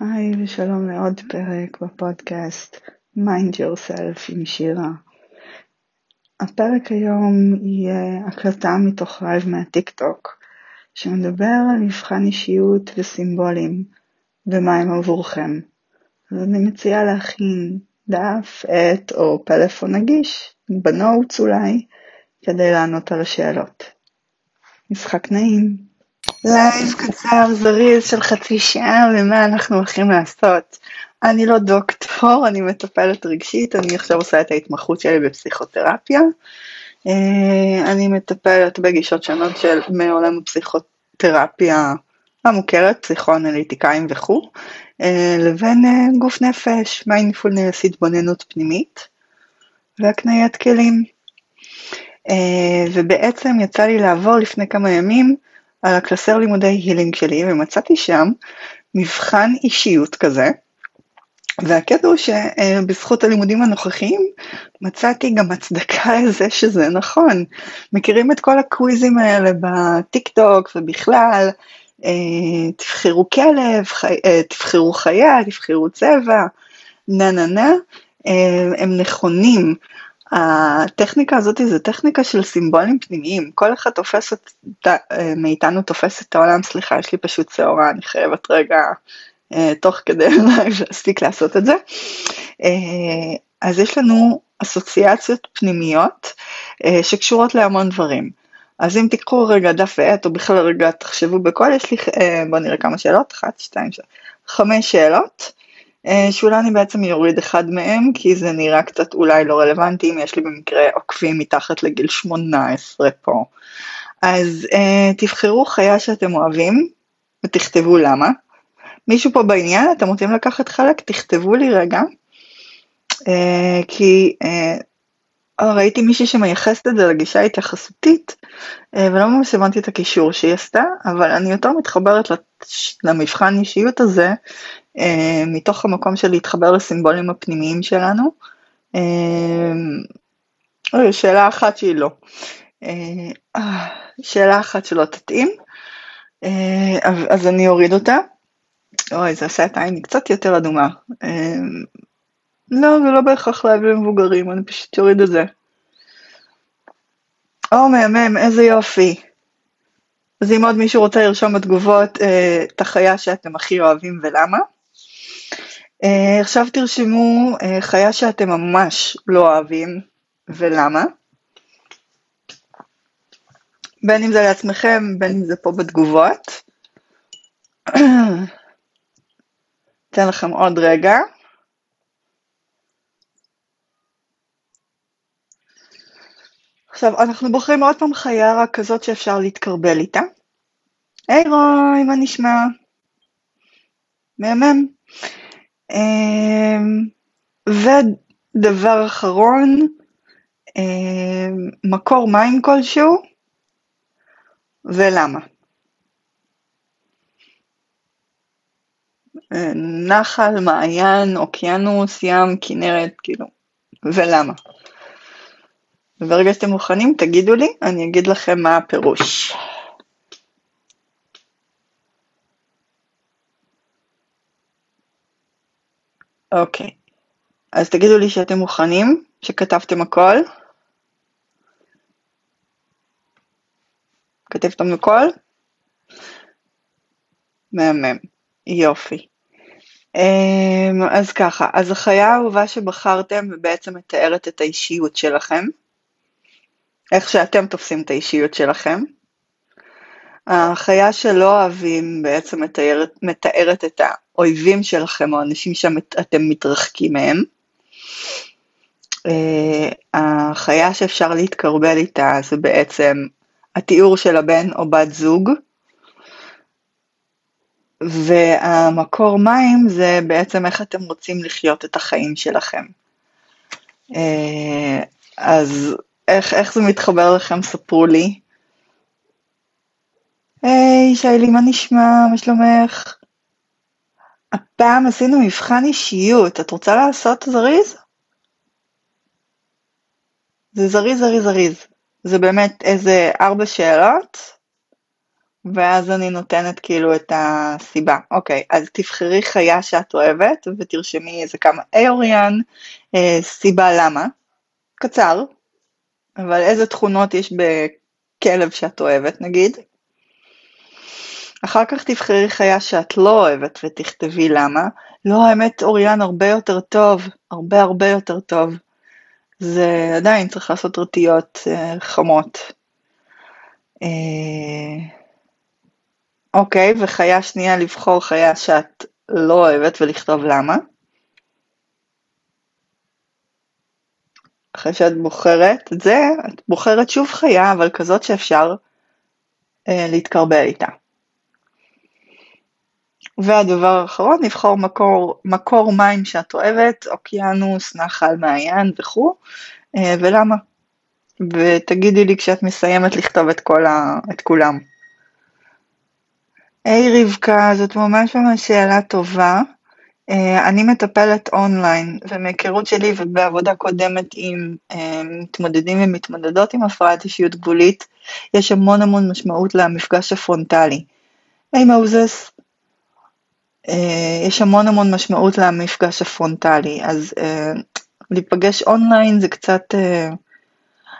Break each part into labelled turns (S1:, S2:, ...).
S1: היי ושלום לעוד פרק בפודקאסט Mind Yourself עם שירה. הפרק היום יהיה הקלטה מתוך לייב מהטיק טוק שמדבר על מבחן אישיות וסימבולים ומה הם עבורכם. אז אני מציעה להכין דף, עט או פלאפון נגיש, ב notes אולי, כדי לענות על השאלות. משחק נעים. לייב קצר זריז של חצי שעה ומה אנחנו הולכים לעשות. אני לא דוקטור, אני מטפלת רגשית, אני עכשיו עושה את ההתמחות שלי בפסיכותרפיה. אה, אני מטפלת בגישות שונות של מעולם הפסיכותרפיה המוכרת, פסיכואנליטיקאים וכו', אה, לבין אה, גוף נפש, מיינדפולנס, התבוננות פנימית והקניית כלים. ובעצם יצא לי לעבור לפני כמה ימים על הקלסר לימודי הילינג שלי ומצאתי שם מבחן אישיות כזה. והקטע הוא שבזכות הלימודים הנוכחיים מצאתי גם הצדקה לזה שזה נכון. מכירים את כל הקוויזים האלה בטיק טוק ובכלל, אה, תבחרו כלב, אה, תבחרו חיה, תבחרו צבע, נה נה נה, אה, הם נכונים. הטכניקה הזאת זה טכניקה של סימבולים פנימיים, כל אחד תופס את, מאיתנו תופס את העולם, סליחה, יש לי פשוט שעורה, אני חייבת רגע אה, תוך כדי להספיק לעשות את זה. אה, אז יש לנו אסוציאציות פנימיות אה, שקשורות להמון דברים. אז אם תיקחו רגע דף ועט, או בכלל רגע תחשבו בכל, יש לי, בואו נראה כמה שאלות, אחת, שתיים, שלוש, חמש שאלות. אה, שאולי אני בעצם אוריד אחד מהם, כי זה נראה קצת אולי לא רלוונטי אם יש לי במקרה עוקבים מתחת לגיל 18 פה. אז uh, תבחרו חיה שאתם אוהבים ותכתבו למה. מישהו פה בעניין, אתם רוצים לקחת חלק? תכתבו לי רגע. Uh, כי uh, ראיתי מישהי שמייחסת את זה לגישה התייחסותית, uh, ולא ממש הבנתי את הקישור שהיא עשתה, אבל אני יותר מתחברת למבחן אישיות הזה, אה, מתוך המקום של להתחבר לסימבולים הפנימיים שלנו. אה, שאלה אחת שהיא לא. אה, שאלה אחת שלא תתאים, אז אני אוריד אותה. אוי, זה עשה את העין קצת יותר אדומה. לא, זה לא בהכרח להביא למבוגרים, אני פשוט אוריד את זה. או, מהמם, איזה יופי. אז אם עוד מישהו רוצה לרשום בתגובות את החיה שאתם הכי אוהבים ולמה. Uh, עכשיו תרשמו uh, חיה שאתם ממש לא אוהבים ולמה. בין אם זה לעצמכם, בין אם זה פה בתגובות. אתן לכם עוד רגע. עכשיו, אנחנו בוחרים עוד פעם חיה רק כזאת שאפשר להתקרבל איתה. היי רוי, מה נשמע? מהמם. אמ, ודבר אחרון, אמ, מקור מים כלשהו, ולמה. נחל, מעיין, אוקיינוס, ים, כנרת, כאילו, ולמה. וברגע שאתם מוכנים, תגידו לי, אני אגיד לכם מה הפירוש. אוקיי. אז תגידו לי שאתם מוכנים, שכתבתם הכל. כתבתם הכל? מהמם. יופי. אמ, אז ככה, אז החיה האהובה שבחרתם ובעצם מתארת את האישיות שלכם, איך שאתם תופסים את האישיות שלכם. החיה שלא אוהבים בעצם מתארת, מתארת את האויבים שלכם או אנשים שאתם מתרחקים מהם. החיה שאפשר להתקרבל איתה זה בעצם התיאור של הבן או בת זוג, והמקור מים זה בעצם איך אתם רוצים לחיות את החיים שלכם. Uh, אז איך, איך זה מתחבר לכם? ספרו לי. היי, שיילי, מה נשמע? מה שלומך? הפעם עשינו מבחן אישיות, את רוצה לעשות זריז? זה זריז, זריז, זריז. זה באמת איזה ארבע שאלות, ואז אני נותנת כאילו את הסיבה. אוקיי, אז תבחרי חיה שאת אוהבת ותרשמי איזה כמה. היי אוריאן, אה, סיבה למה? קצר, אבל איזה תכונות יש בכלב שאת אוהבת נגיד? אחר כך תבחרי חיה שאת לא אוהבת ותכתבי למה. לא, האמת אוריאן הרבה יותר טוב, הרבה הרבה יותר טוב. זה עדיין צריך לעשות רטיות אה, חמות. אה, אוקיי, וחיה שנייה לבחור חיה שאת לא אוהבת ולכתוב למה. אחרי שאת בוחרת את זה, את בוחרת שוב חיה, אבל כזאת שאפשר אה, להתקרבל איתה. והדבר האחרון, לבחור מקור, מקור מים שאת אוהבת, אוקיינוס, נחל, מעיין וכו', אה, ולמה. ותגידי לי כשאת מסיימת לכתוב את, כל ה, את כולם. היי רבקה, זאת ממש ממש שאלה טובה. אה, אני מטפלת אונליין, ומהיכרות שלי ובעבודה קודמת עם אה, מתמודדים ומתמודדות עם הפרעת אישיות גבולית, יש המון המון משמעות למפגש הפרונטלי. היי מוזס, אה, יש המון המון משמעות למפגש הפרונטלי, אז להיפגש אונליין זה קצת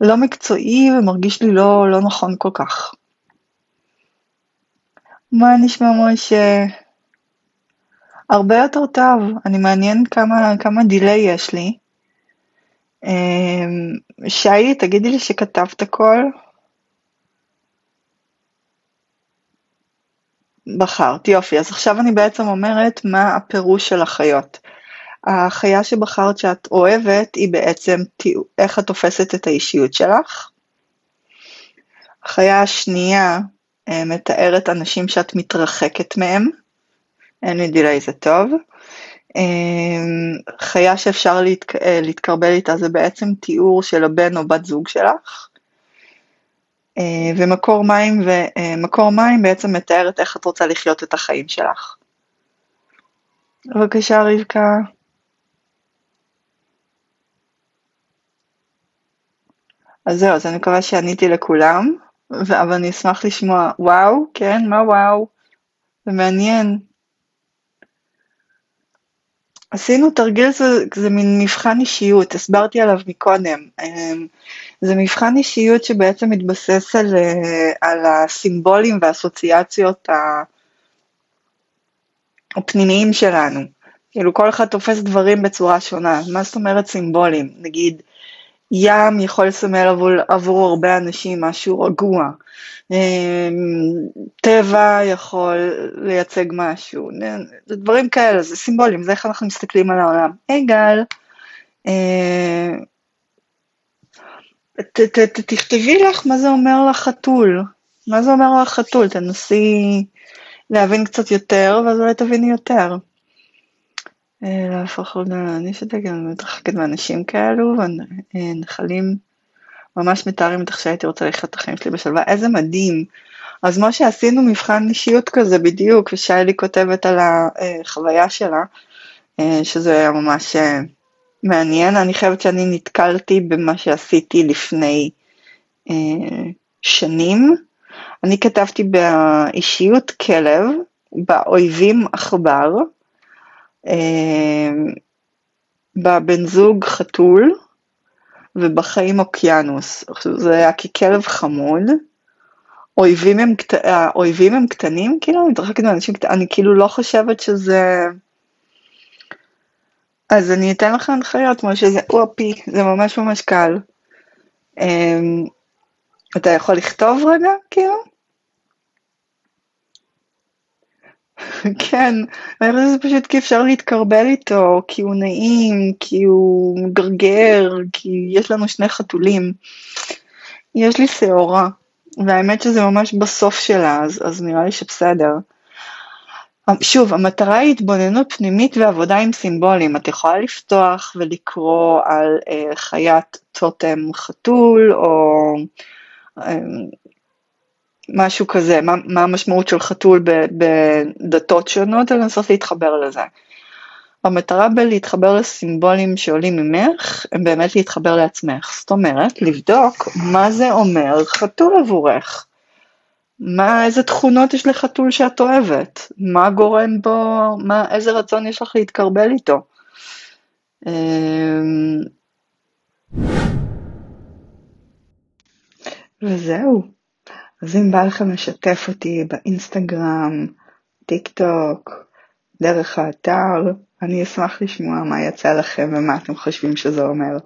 S1: לא מקצועי ומרגיש לי לא, לא נכון כל כך. מה נשמע משה? הרבה יותר טוב, אני מעניין כמה, כמה דיליי יש לי. אמ, שי, תגידי לי שכתבת הכל. בחרת, יופי. אז עכשיו אני בעצם אומרת מה הפירוש של החיות. החיה שבחרת שאת אוהבת היא בעצם איך את תופסת את האישיות שלך. החיה השנייה אה, מתארת אנשים שאת מתרחקת מהם. אין לי דיליי זה טוב. אה, חיה שאפשר להתק... אה, להתקרבל איתה זה בעצם תיאור של הבן או בת זוג שלך. ומקור מים, ומקור מים בעצם מתארת איך את רוצה לחיות את החיים שלך. בבקשה רבקה. אז זהו, אז אני מקווה שעניתי לכולם. אבל אני אשמח לשמוע, וואו, כן, מה וואו? זה מעניין. עשינו תרגיל, זה, זה מין מבחן אישיות, הסברתי עליו מקודם. אמ, זה מבחן אישיות שבעצם מתבסס על, אה, על הסימבולים והאסוציאציות הפנימיים שלנו. כאילו כל אחד תופס דברים בצורה שונה. מה זאת אומרת סימבולים? נגיד, ים יכול לסמל עבור, עבור הרבה אנשים משהו רגוע. אמ, טבע יכול לייצג משהו, זה דברים כאלה, זה סימבולים, זה איך אנחנו מסתכלים על העולם. היי גל, אה, תכתבי לך מה זה אומר לחתול, מה זה אומר לחתול, תנסי להבין קצת יותר, ואז אולי תביני יותר. להפוך אני שגם מתרחקת מאנשים כאלו, ונחלים ממש מתארים את איך שהייתי רוצה לחיות את החיים שלי בשלווה, איזה מדהים. אז מה שעשינו מבחן אישיות כזה בדיוק, ושיילי כותבת על החוויה שלה, שזה היה ממש מעניין, אני חייבת שאני נתקלתי במה שעשיתי לפני שנים. אני כתבתי באישיות כלב, באויבים עכבר, בבן זוג חתול ובחיים אוקיינוס. עכשיו זה היה ככלב חמוד. אויבים הם, האויבים הם קטנים, כאילו, אני מתרחקת מאנשים קטנים, אני כאילו לא חושבת שזה... אז אני אתן לך הנחיות, כמו שזה אופי, זה ממש ממש קל. אמ, אתה יכול לכתוב רגע, כאילו? כן, אני חושבת שזה פשוט כי אפשר להתקרבל איתו, כי הוא נעים, כי הוא מגרגר, כי יש לנו שני חתולים. יש לי שעורה, והאמת שזה ממש בסוף שלה, אז, אז נראה לי שבסדר. שוב, המטרה היא התבוננות פנימית ועבודה עם סימבולים. את יכולה לפתוח ולקרוא על אה, חיית טוטם חתול, או אה, משהו כזה, מה, מה המשמעות של חתול בדתות שונות, לנסות להתחבר לזה. המטרה בלהתחבר לסימבולים שעולים ממך, הם באמת להתחבר לעצמך. זאת אומרת, לבדוק מה זה אומר חתול עבורך. מה, איזה תכונות יש לחתול שאת אוהבת? מה גורם בו, מה, איזה רצון יש לך להתקרבל איתו? אמ, וזהו. אז אם בא לכם לשתף אותי באינסטגרם, טיק טוק, דרך האתר, אני אשמח לשמוע מה יצא לכם ומה אתם חושבים שזה אומר.